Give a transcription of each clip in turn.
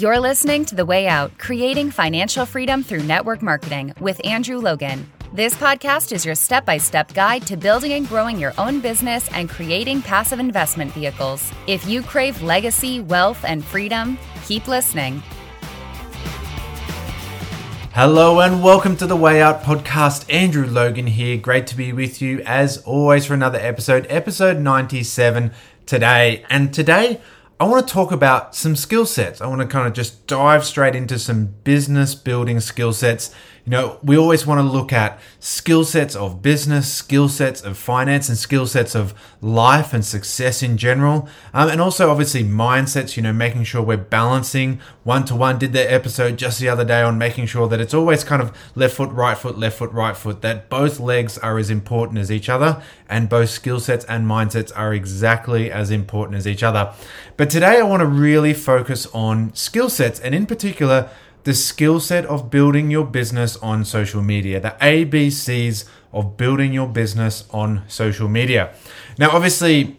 You're listening to The Way Out Creating Financial Freedom Through Network Marketing with Andrew Logan. This podcast is your step by step guide to building and growing your own business and creating passive investment vehicles. If you crave legacy, wealth, and freedom, keep listening. Hello and welcome to the Way Out podcast. Andrew Logan here. Great to be with you as always for another episode, episode 97 today. And today, I want to talk about some skill sets. I want to kind of just dive straight into some business building skill sets you know, we always want to look at skill sets of business, skill sets of finance, and skill sets of life and success in general. Um, and also, obviously, mindsets, you know, making sure we're balancing one to one. Did the episode just the other day on making sure that it's always kind of left foot, right foot, left foot, right foot, that both legs are as important as each other, and both skill sets and mindsets are exactly as important as each other. But today, I want to really focus on skill sets, and in particular, the skill set of building your business on social media, the ABCs of building your business on social media. Now, obviously,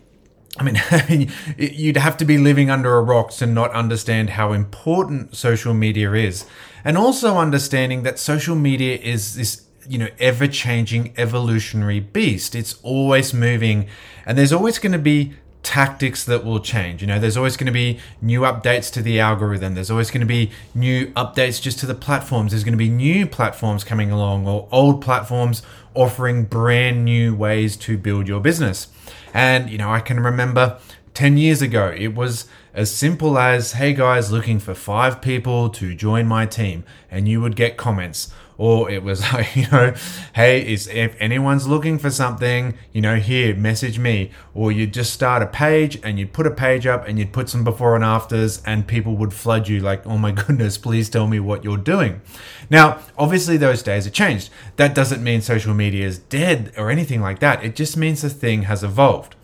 I mean, you'd have to be living under a rock to not understand how important social media is. And also understanding that social media is this, you know, ever changing evolutionary beast. It's always moving and there's always going to be tactics that will change. You know, there's always going to be new updates to the algorithm. There's always going to be new updates just to the platforms. There's going to be new platforms coming along or old platforms offering brand new ways to build your business. And, you know, I can remember 10 years ago, it was as simple as, hey guys, looking for five people to join my team. And you would get comments or it was like you know hey is if anyone's looking for something you know here message me. Or you'd just start a page and you'd put a page up and you'd put some before and afters and people would flood you like oh my goodness please tell me what you're doing. Now obviously those days have changed. That doesn't mean social media is dead or anything like that. It just means the thing has evolved.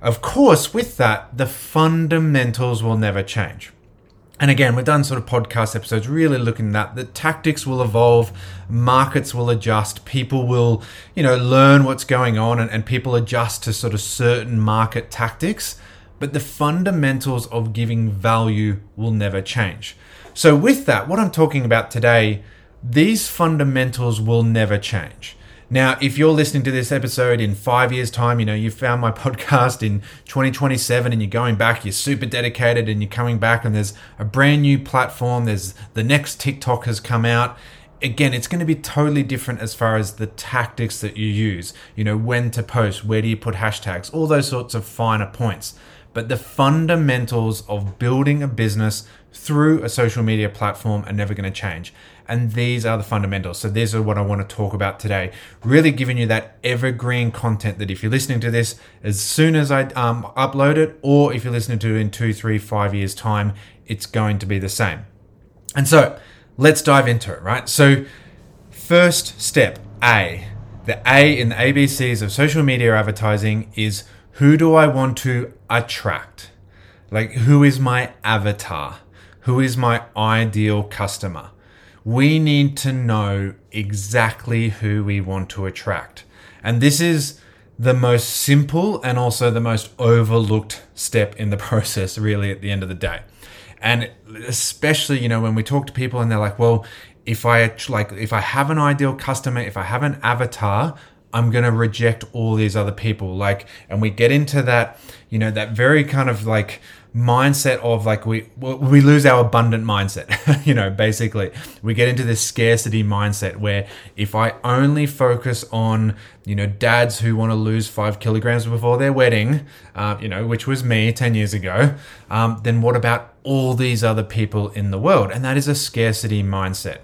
Of course with that the fundamentals will never change and again, we've done sort of podcast episodes really looking at that. The tactics will evolve, markets will adjust, people will, you know, learn what's going on and, and people adjust to sort of certain market tactics. But the fundamentals of giving value will never change. So, with that, what I'm talking about today, these fundamentals will never change. Now, if you're listening to this episode in five years' time, you know, you found my podcast in 2027 and you're going back, you're super dedicated and you're coming back, and there's a brand new platform, there's the next TikTok has come out. Again, it's going to be totally different as far as the tactics that you use. You know, when to post, where do you put hashtags, all those sorts of finer points. But the fundamentals of building a business through a social media platform are never going to change. And these are the fundamentals. So, these are what I want to talk about today. Really giving you that evergreen content that if you're listening to this as soon as I um, upload it, or if you're listening to it in two, three, five years' time, it's going to be the same. And so, let's dive into it, right? So, first step A, the A in the ABCs of social media advertising is who do I want to attract? Like, who is my avatar? Who is my ideal customer? We need to know exactly who we want to attract. And this is the most simple and also the most overlooked step in the process, really, at the end of the day. And especially, you know, when we talk to people and they're like, well, if I like, if I have an ideal customer, if I have an avatar, I'm going to reject all these other people. Like, and we get into that, you know, that very kind of like mindset of like we we lose our abundant mindset you know basically. We get into this scarcity mindset where if i only focus on you know dads who want to lose five kilograms before their wedding uh, you know which was me 10 years ago um, then what about all these other people in the world? And that is a scarcity mindset.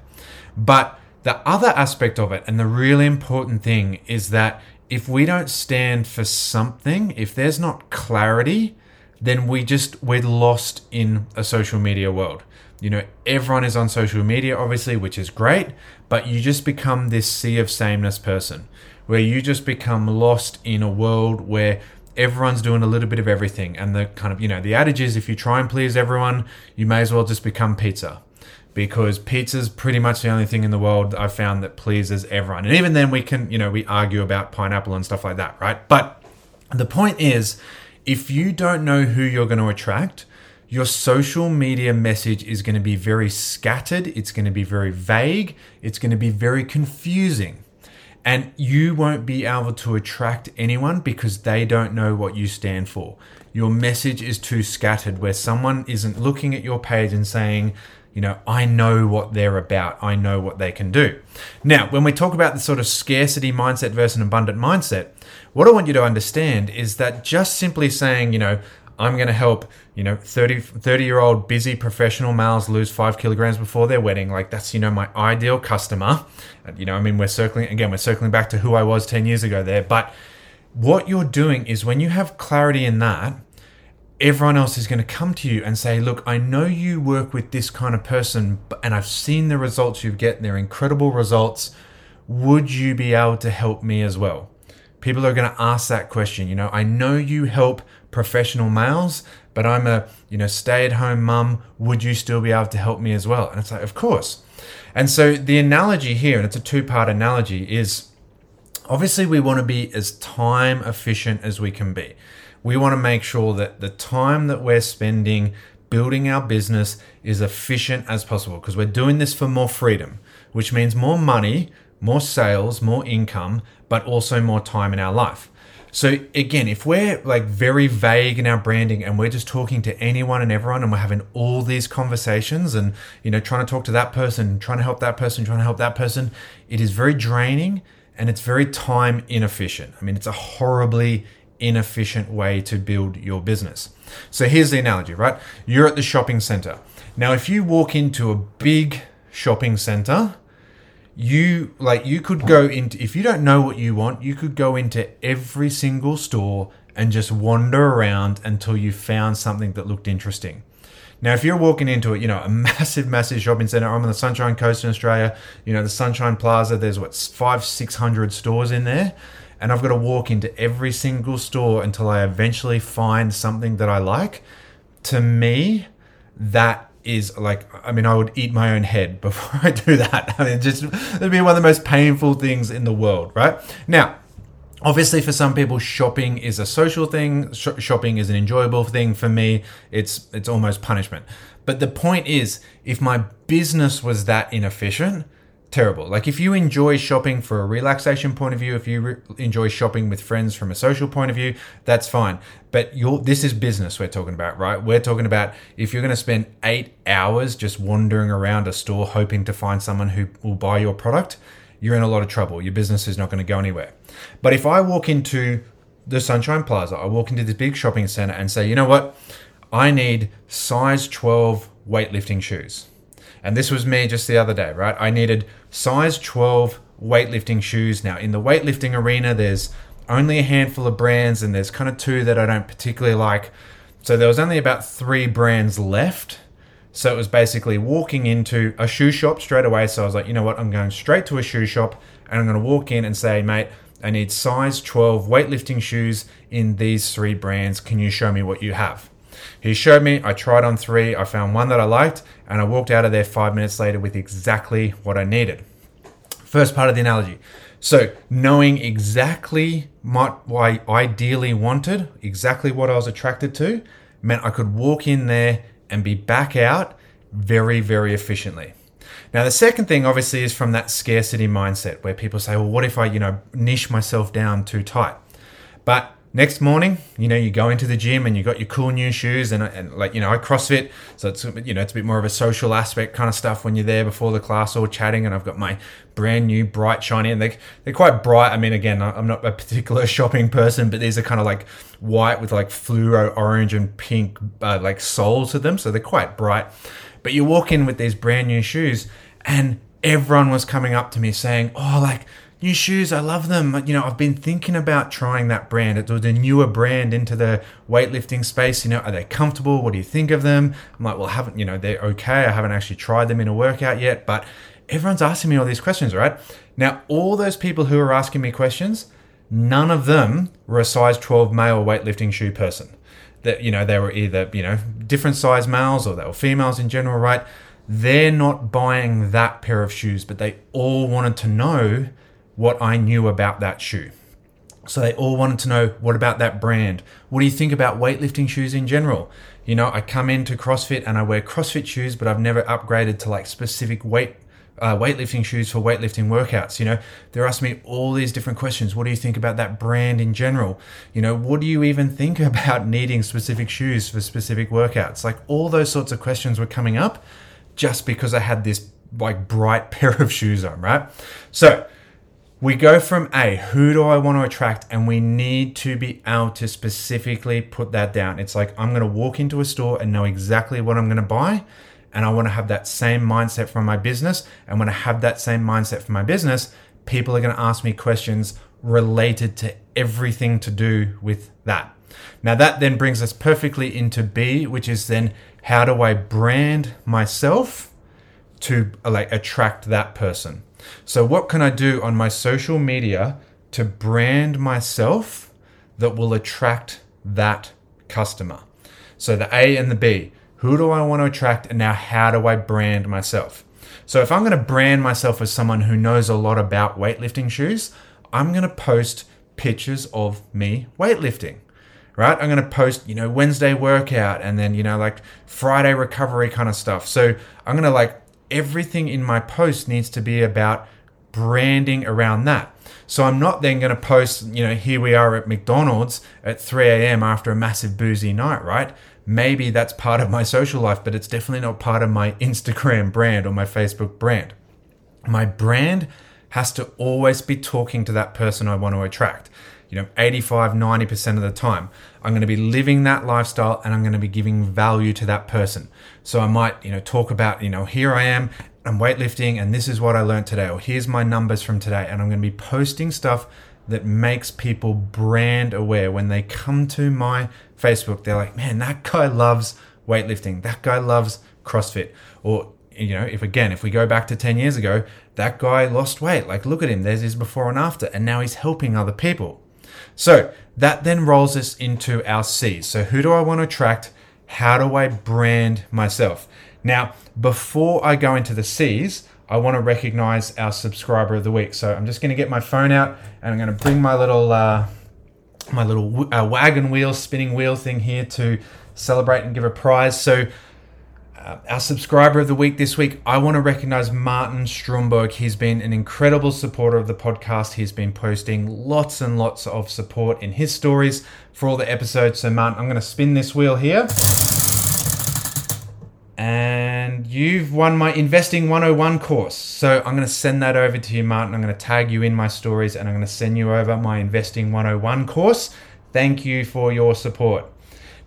But the other aspect of it, and the really important thing, is that if we don't stand for something, if there's not clarity, then we just, we're lost in a social media world. You know, everyone is on social media, obviously, which is great, but you just become this sea of sameness person where you just become lost in a world where everyone's doing a little bit of everything. And the kind of, you know, the adage is if you try and please everyone, you may as well just become pizza because pizza's pretty much the only thing in the world I've found that pleases everyone. And even then, we can, you know, we argue about pineapple and stuff like that, right? But the point is, if you don't know who you're going to attract, your social media message is going to be very scattered, it's going to be very vague, it's going to be very confusing. And you won't be able to attract anyone because they don't know what you stand for. Your message is too scattered, where someone isn't looking at your page and saying, you know, I know what they're about. I know what they can do. Now, when we talk about the sort of scarcity mindset versus an abundant mindset, what I want you to understand is that just simply saying, you know, I'm going to help, you know, 30, 30 year old busy professional males lose five kilograms before their wedding. Like that's, you know, my ideal customer. You know, I mean, we're circling, again, we're circling back to who I was 10 years ago there. But what you're doing is when you have clarity in that, everyone else is going to come to you and say, Look, I know you work with this kind of person, and I've seen the results you've get. They're incredible results. Would you be able to help me as well? People are going to ask that question. You know, I know you help professional males, but I'm a, you know, stay at home mum. Would you still be able to help me as well? And it's like, Of course. And so the analogy here, and it's a two part analogy, is obviously we want to be as time efficient as we can be we want to make sure that the time that we're spending building our business is efficient as possible because we're doing this for more freedom, which means more money, more sales, more income, but also more time in our life. So again, if we're like very vague in our branding and we're just talking to anyone and everyone and we're having all these conversations and you know trying to talk to that person, trying to help that person, trying to help that person, it is very draining and it's very time inefficient. I mean, it's a horribly inefficient way to build your business. So here's the analogy, right? You're at the shopping center. Now, if you walk into a big shopping center, you like you could go into if you don't know what you want, you could go into every single store and just wander around until you found something that looked interesting. Now, if you're walking into it, you know, a massive, massive shopping center, I'm on the Sunshine Coast in Australia, you know, the Sunshine Plaza, there's what, five, 600 stores in there and I've got to walk into every single store until I eventually find something that I like. To me, that is like I mean I would eat my own head before I do that. I mean just it'd be one of the most painful things in the world, right? Now, obviously for some people shopping is a social thing, Sh- shopping is an enjoyable thing for me. It's it's almost punishment. But the point is if my business was that inefficient, terrible. Like if you enjoy shopping for a relaxation point of view, if you re- enjoy shopping with friends from a social point of view, that's fine. But you this is business we're talking about, right? We're talking about if you're going to spend 8 hours just wandering around a store hoping to find someone who will buy your product, you're in a lot of trouble. Your business is not going to go anywhere. But if I walk into the Sunshine Plaza, I walk into this big shopping center and say, "You know what? I need size 12 weightlifting shoes." And this was me just the other day, right? I needed size 12 weightlifting shoes. Now, in the weightlifting arena, there's only a handful of brands, and there's kind of two that I don't particularly like. So there was only about three brands left. So it was basically walking into a shoe shop straight away. So I was like, you know what? I'm going straight to a shoe shop and I'm going to walk in and say, mate, I need size 12 weightlifting shoes in these three brands. Can you show me what you have? He showed me, I tried on three, I found one that I liked, and I walked out of there five minutes later with exactly what I needed. First part of the analogy. So, knowing exactly what I ideally wanted, exactly what I was attracted to, meant I could walk in there and be back out very, very efficiently. Now, the second thing obviously is from that scarcity mindset where people say, well, what if I, you know, niche myself down too tight? But next morning, you know, you go into the gym and you got your cool new shoes and, and like, you know, I CrossFit. So it's, you know, it's a bit more of a social aspect kind of stuff when you're there before the class all chatting. And I've got my brand new bright, shiny, and they, they're quite bright. I mean, again, I'm not a particular shopping person, but these are kind of like white with like fluoro orange and pink, uh, like soles to them. So they're quite bright. But you walk in with these brand new shoes and everyone was coming up to me saying, oh, like, new shoes. I love them. You know, I've been thinking about trying that brand. It's the newer brand into the weightlifting space. You know, are they comfortable? What do you think of them? I'm like, well, I haven't, you know, they're okay. I haven't actually tried them in a workout yet, but everyone's asking me all these questions, right? Now, all those people who are asking me questions, none of them were a size 12 male weightlifting shoe person. That, you know, they were either, you know, different size males or they were females in general, right? They're not buying that pair of shoes, but they all wanted to know what I knew about that shoe. So they all wanted to know what about that brand? What do you think about weightlifting shoes in general? You know, I come into CrossFit and I wear CrossFit shoes, but I've never upgraded to like specific weight uh, weightlifting shoes for weightlifting workouts. You know, they're asking me all these different questions. What do you think about that brand in general? You know, what do you even think about needing specific shoes for specific workouts? Like all those sorts of questions were coming up just because I had this like bright pair of shoes on, right? So we go from A, who do I want to attract? And we need to be able to specifically put that down. It's like I'm going to walk into a store and know exactly what I'm going to buy and I want to have that same mindset for my business. And when I have that same mindset for my business, people are going to ask me questions related to everything to do with that. Now, that then brings us perfectly into B, which is then how do I brand myself to uh, like attract that person? So, what can I do on my social media to brand myself that will attract that customer? So, the A and the B. Who do I want to attract? And now, how do I brand myself? So, if I'm going to brand myself as someone who knows a lot about weightlifting shoes, I'm going to post pictures of me weightlifting, right? I'm going to post, you know, Wednesday workout and then, you know, like Friday recovery kind of stuff. So, I'm going to like everything in my post needs to be about branding around that. So I'm not then going to post, you know, here we are at McDonald's at 3 a.m. after a massive boozy night, right? maybe that's part of my social life, but it's definitely not part of my Instagram brand or my Facebook brand. My brand has to always be talking to that person I want to attract. You know, 85, 90% of the time, I'm going to be living that lifestyle and I'm going to be giving value to that person. So I might, you know, talk about, you know, here I am, I'm weightlifting and this is what I learned today, or here's my numbers from today. And I'm going to be posting stuff that makes people brand aware when they come to my Facebook. They're like, man, that guy loves weightlifting. That guy loves CrossFit. Or, you know, if again, if we go back to 10 years ago, that guy lost weight. Like, look at him. There's his before and after. And now he's helping other people. So that then rolls us into our C's. So, who do I want to attract? How do I brand myself? Now, before I go into the C's, I want to recognize our subscriber of the week. So I'm just going to get my phone out and I'm going to bring my little uh, my little uh, wagon wheel, spinning wheel thing here to celebrate and give a prize. So uh, our subscriber of the week this week, I want to recognize Martin Stromberg. He's been an incredible supporter of the podcast. He's been posting lots and lots of support in his stories for all the episodes. So, Martin, I'm going to spin this wheel here. And you've won my Investing 101 course. So I'm going to send that over to you, Martin. I'm going to tag you in my stories and I'm going to send you over my Investing 101 course. Thank you for your support.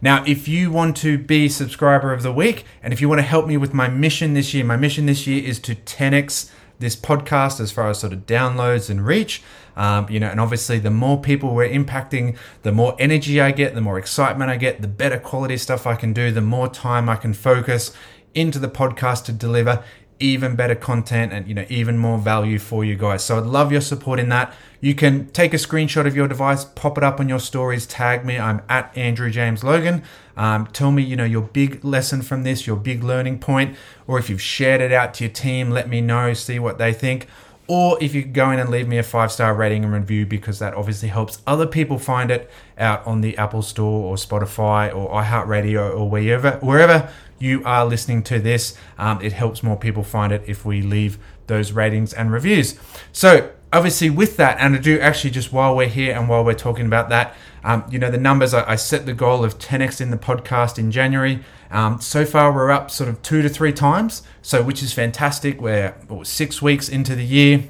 Now, if you want to be subscriber of the week and if you want to help me with my mission this year, my mission this year is to 10x this podcast as far as sort of downloads and reach. Um, you know, and obviously, the more people we're impacting, the more energy I get, the more excitement I get, the better quality stuff I can do, the more time I can focus into the podcast to deliver even better content and you know even more value for you guys. So I'd love your support in that. You can take a screenshot of your device, pop it up on your stories, tag me. I'm at Andrew James Logan. Um, tell me you know your big lesson from this, your big learning point, or if you've shared it out to your team, let me know. See what they think. Or if you go in and leave me a five star rating and review, because that obviously helps other people find it out on the Apple Store or Spotify or iHeartRadio or wherever wherever you are listening to this. Um, it helps more people find it if we leave those ratings and reviews. So, obviously, with that, and I do actually just while we're here and while we're talking about that, um, you know, the numbers, I, I, set the goal of 10x in the podcast in January. Um, so far, we're up sort of two to three times, so which is fantastic. We're six weeks into the year,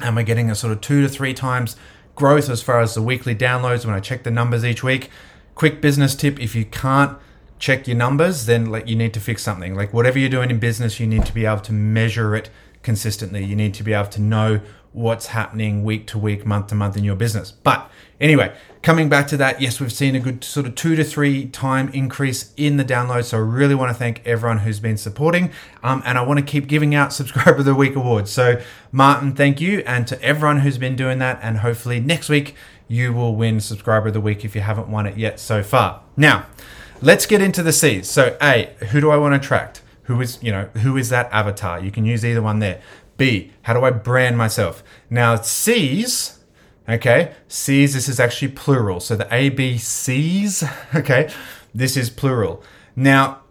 and we're getting a sort of two to three times growth as far as the weekly downloads when I check the numbers each week. Quick business tip if you can't check your numbers, then like you need to fix something. Like whatever you're doing in business, you need to be able to measure it consistently. You need to be able to know what's happening week to week, month to month in your business. But anyway, coming back to that, yes, we've seen a good sort of two to three time increase in the download. So I really want to thank everyone who's been supporting. Um, and I want to keep giving out Subscriber of the Week awards. So, Martin, thank you. And to everyone who's been doing that. And hopefully next week, you will win Subscriber of the Week if you haven't won it yet so far. Now, Let's get into the C's. So, A, who do I want to attract? Who is, you know, who is that avatar? You can use either one there. B, how do I brand myself? Now, C's, okay, C's, this is actually plural. So the A, B, C's, okay, this is plural. Now,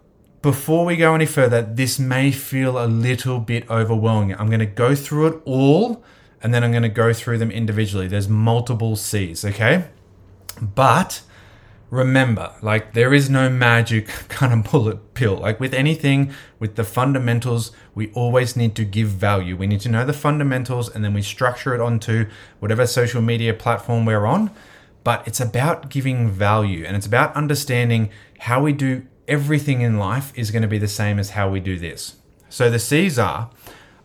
before we go any further, this may feel a little bit overwhelming. I'm going to go through it all and then I'm going to go through them individually. There's multiple C's, okay? But remember, like, there is no magic kind of bullet pill. Like, with anything, with the fundamentals, we always need to give value. We need to know the fundamentals and then we structure it onto whatever social media platform we're on. But it's about giving value and it's about understanding how we do everything in life is going to be the same as how we do this. So the C's are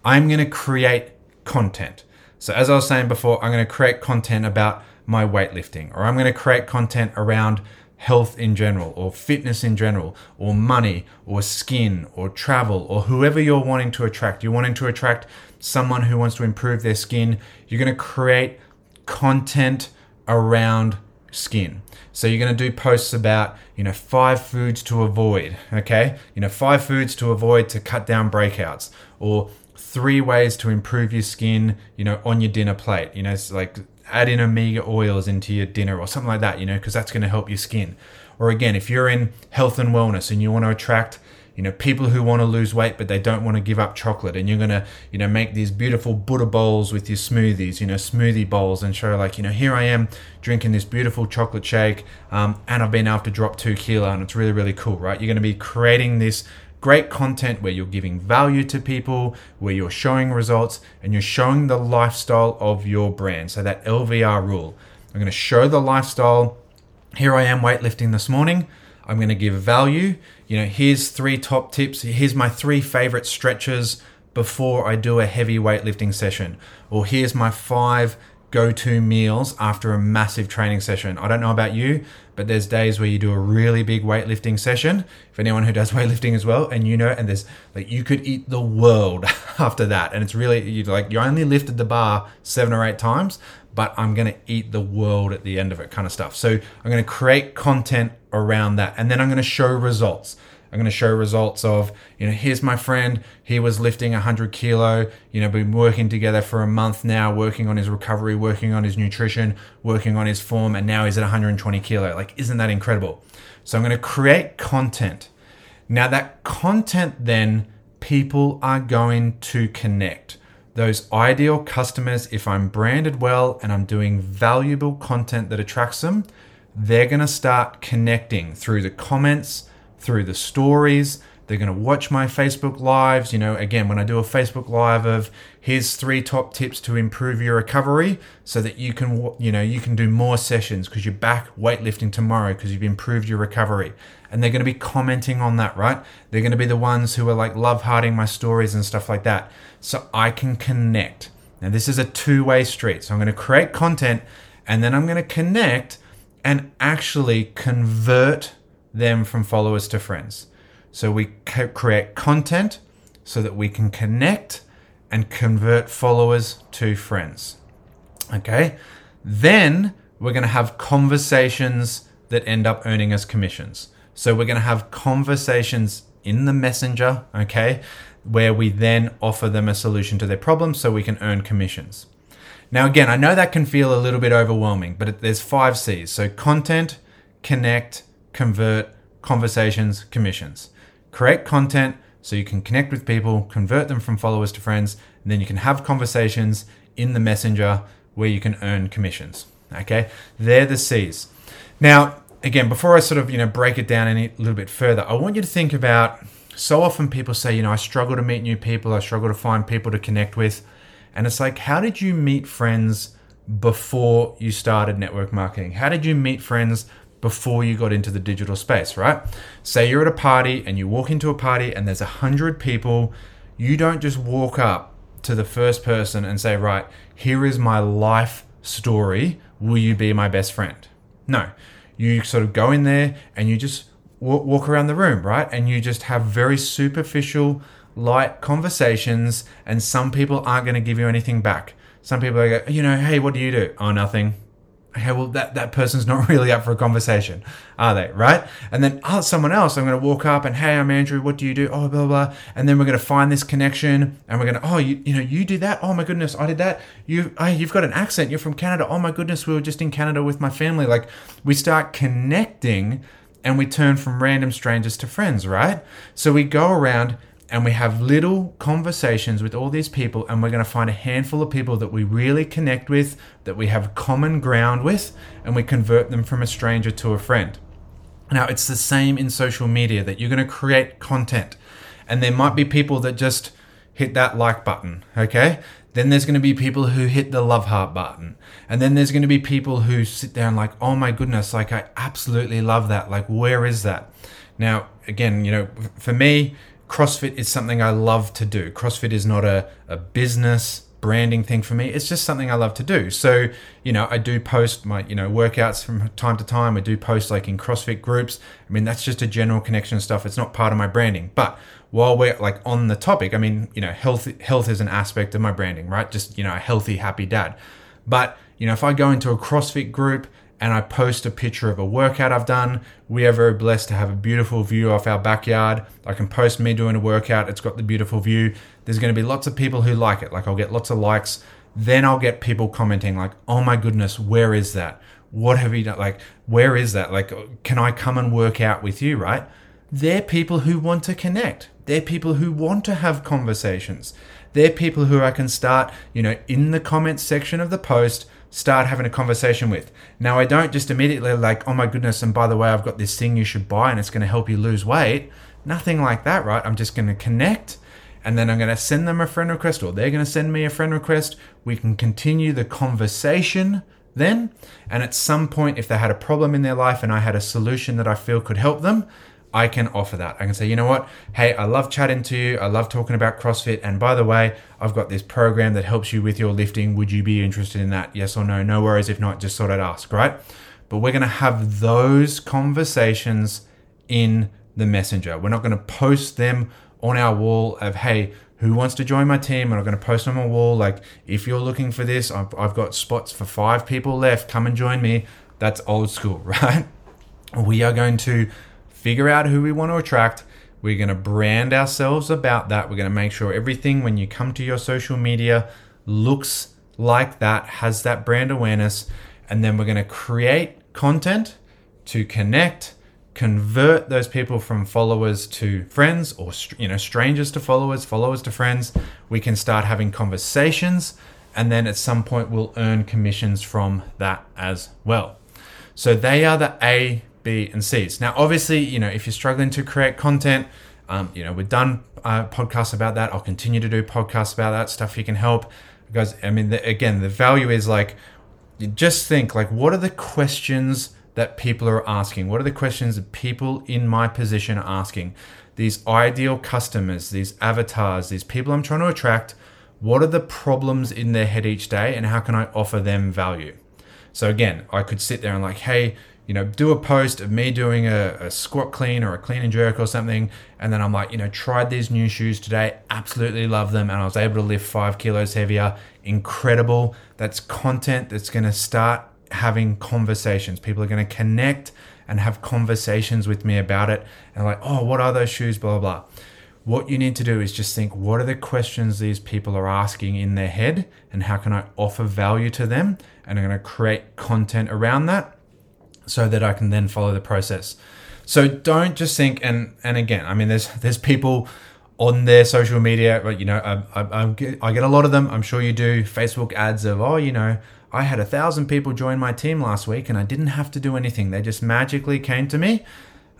I'm going to create content. So, as I was saying before, I'm going to create content about my weightlifting, or I'm going to create content around health in general, or fitness in general, or money, or skin, or travel, or whoever you're wanting to attract. You're wanting to attract someone who wants to improve their skin. You're going to create content around skin. So you're going to do posts about, you know, five foods to avoid, okay? You know, five foods to avoid to cut down breakouts or three ways to improve your skin, you know, on your dinner plate. You know, it's like add in omega oils into your dinner or something like that, you know, because that's going to help your skin. Or again, if you're in health and wellness and you want to attract you know people who want to lose weight but they don't want to give up chocolate and you're going to you know make these beautiful buddha bowls with your smoothies you know smoothie bowls and show like you know here i am drinking this beautiful chocolate shake um, and i've been able to drop two kilo and it's really really cool right you're going to be creating this great content where you're giving value to people where you're showing results and you're showing the lifestyle of your brand so that lvr rule i'm going to show the lifestyle here i am weightlifting this morning I'm going to give value. You know, here's three top tips. Here's my three favorite stretches before I do a heavy weightlifting session. Or here's my five go to meals after a massive training session. I don't know about you, but there's days where you do a really big weightlifting session. If anyone who does weightlifting as well, and you know, and there's like you could eat the world after that. And it's really you like you only lifted the bar seven or eight times, but I'm to eat the world at the end of it kind of stuff. So I'm to create content around that. And then I'm to show results. I'm going to show results of, you know, here's my friend. He was lifting 100 kilo, you know, been working together for a month now, working on his recovery, working on his nutrition, working on his form, and now he's at 120 kilo. Like, isn't that incredible? So I'm going to create content. Now, that content then people are going to connect those ideal customers, if I'm branded well and I'm doing valuable content that attracts them, they're going to start connecting through the comments, through the stories. They're going to watch my Facebook lives. You know, again, when I do a Facebook live of here's three top tips to improve your recovery so that you can, you know, you can do more sessions because you're back weightlifting tomorrow because you've improved your recovery. And they're going to be commenting on that, right? They're going to be the ones who are like love hearting my stories and stuff like that so I can connect. Now, this is a two way street. So I'm going to create content and then I'm going to connect and actually convert them from followers to friends. So we create content so that we can connect and convert followers to friends. Okay? Then we're going to have conversations that end up earning us commissions. So we're going to have conversations in the messenger, okay? where we then offer them a solution to their problem so we can earn commissions. Now, again, I know that can feel a little bit overwhelming, but there's five C's. So content, connect, convert, conversations, commissions. Create content so you can connect with people, convert them from followers to friends, and then you can have conversations in the messenger where you can earn commissions. Okay, they're the C's. Now, again, before I sort of you know break it down any little bit further, I want you to think about so often people say, you know, I struggle to meet new people, I struggle to find people to connect with. And it's like, how did you meet friends before you started network marketing? How did you meet friends before you got into the digital space, right? Say you're at a party and you walk into a party and there's a hundred people. You don't just walk up to the first person and say, right, here is my life story. Will you be my best friend? No. You sort of go in there and you just walk around the room, right? And you just have very superficial, light conversations, and some people aren't going to give you anything back. Some people are, go, you know, hey, what do you do? Oh, nothing. Okay, well, that, that person's not really up for a conversation, are they? Right? And then oh, someone else, I'm going to walk up and, hey, I'm Andrew. What do you do? Oh, blah, blah. blah. And then we're going to find this connection and we're going to, oh, you, you know, you do that. Oh, my goodness, I did that. You, oh, you've got an accent. You're from Canada. Oh, my goodness, we were just in Canada with my family. Like, we start connecting and we turn from random strangers to friends, right? So we go around and we have little conversations with all these people, and we're going to find a handful of people that we really connect with, that we have common ground with, and we convert them from a stranger to a friend. Now, it's the same in social media that you're going to create content, and there might be people that just hit that like button, okay? Then there's going to be people who hit the love heart button. And then there's going to be people who sit and like, oh my goodness, like I absolutely love that. Like, where is that? Now, again, you know, for me, CrossFit is something I love to do. CrossFit is not a, a business branding thing for me. It's just something I love to do. So, you know, I do post my, you know, workouts from time to time. I do post like in CrossFit groups. I mean, that's just a general connection stuff. It's not part of my branding. But while we're like on the topic, I mean, you know, health health is an aspect of my branding, right? Just, you know, a healthy, happy dad. But, you know, if I go into a CrossFit group and I post a picture of a workout I've done, we are very blessed to have a beautiful view off our backyard. I can post me doing a workout, it's got the beautiful view. There's going to be lots of people who like it. Like I'll get lots of likes. Then I'll get people commenting like, "Oh my goodness, where is that? What have you done? Like, where is that? Like, can I come and work out with you?" Right? They're people who want to connect. They're people who want to have conversations. They're people who I can start, you know, in the comments section of the post, start having a conversation with. Now, I don't just immediately like, oh my goodness, and by the way, I've got this thing you should buy and it's going to help you lose weight. Nothing like that, right? I'm just going to connect and then I'm going to send them a friend request or they're going to send me a friend request. We can continue the conversation then. And at some point, if they had a problem in their life and I had a solution that I feel could help them, I can offer that. I can say, you know what? Hey, I love chatting to you. I love talking about CrossFit. And by the way, I've got this program that helps you with your lifting. Would you be interested in that? Yes or no? No worries. If not, just thought I'd ask, right? But we're going to have those conversations in the messenger. We're not going to post them on our wall of, hey, who wants to join my team? And I'm going to post on my wall, like, if you're looking for this, I've, I've got spots for five people left. Come and join me. That's old school, right? We are going to figure out who we want to attract. We're going to brand ourselves about that. We're going to make sure everything when you come to your social media looks like that, has that brand awareness. And then we're going to create content to connect, convert those people from followers to friends or you know strangers to followers, followers to friends. We can start having conversations and then at some point we'll earn commissions from that as well. So they are the A B, and C's. Now, obviously, you know, if you're struggling to create content, um, you know, we've done uh, podcasts about that. I'll continue to do podcasts about that stuff. You can help because, I mean, the, again, the value is like, you just think like, what are the questions that people are asking? What are the questions that people in my position are asking? These ideal customers, these avatars, these people I'm trying to attract. What are the problems in their head each day, and how can I offer them value? So again, I could sit there and like, hey, you know, do a post of me doing a, a, squat clean or a clean and jerk or something. And then I'm like, you know, tried these new shoes today, absolutely love them. And I was able to lift five kilos heavier. Incredible. That's content that's going to start having conversations. People are going to connect and have conversations with me about it. And like, oh, what are those shoes? Blah, blah, blah. What you need to do is just think what are the questions these people are asking in their head and how can I offer value to them? And I'm going to create content around that so that I can then follow the process. So don't just think and and again, I mean, there's there's people on their social media, but you know, I, I, I, get, a lot of them. I'm sure you do. Facebook ads of oh, you know, I had a thousand people join my team last week and I didn't have to do anything. They just magically came to me.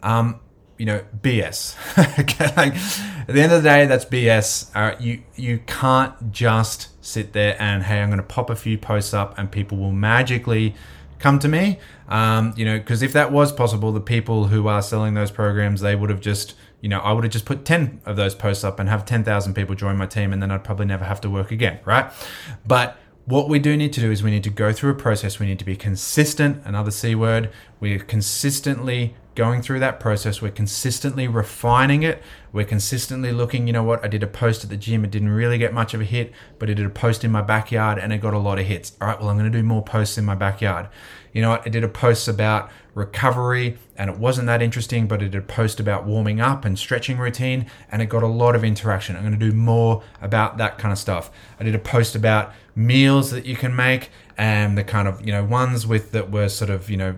Um, you know, BS. okay, like at the end of the day, that's BS. Uh, you you can't just sit there and hey, I'm going to pop a few posts up and people will magically come to me. Um, you know, because if that was possible, the people who are selling those programs, they would have just, you know, I would have just put 10 of those posts up and have 10,000 people join my team, and then I'd probably never have to work again, right? But what we do need to do is we need to go through a process. We need to be consistent, another C word. We're consistently going through that process. We're consistently refining it. We're consistently looking, you know what, I did a post at the gym. It didn't really get much of a hit, but I did a post in my backyard and it got a lot of hits. All right, well, I'm going to do more posts in my backyard. You know what, I did a post about recovery, and it wasn't that interesting, but it did a post about warming up and stretching routine, and it got a lot of interaction. I'm going to do more about that kind of stuff. I did a post about meals that you can make and the kind of you know ones with that were sort of you know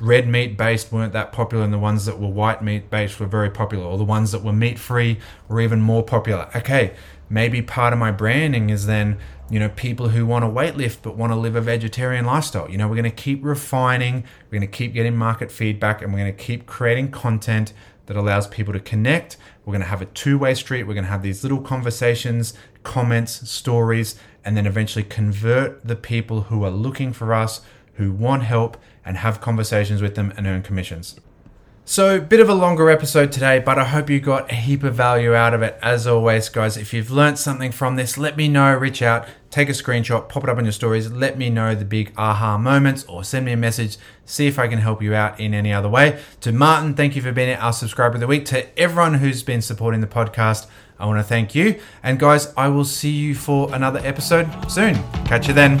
red meat based weren't that popular and the ones that were white meat based were very popular or the ones that were meat free were even more popular okay maybe part of my branding is then you know people who want to weightlift but want to live a vegetarian lifestyle. You know we're going to keep refining we're going to keep getting market feedback and we're going to keep creating content that allows people to connect. We're going to have a two-way street. We're going to have these little conversations comments stories and then eventually convert the people who are looking for us who want help and have conversations with them and earn commissions so, bit of a longer episode today, but I hope you got a heap of value out of it. As always, guys, if you've learned something from this, let me know, reach out, take a screenshot, pop it up on your stories, let me know the big aha moments, or send me a message, see if I can help you out in any other way. To Martin, thank you for being our subscriber of the week. To everyone who's been supporting the podcast, I want to thank you. And guys, I will see you for another episode soon. Catch you then.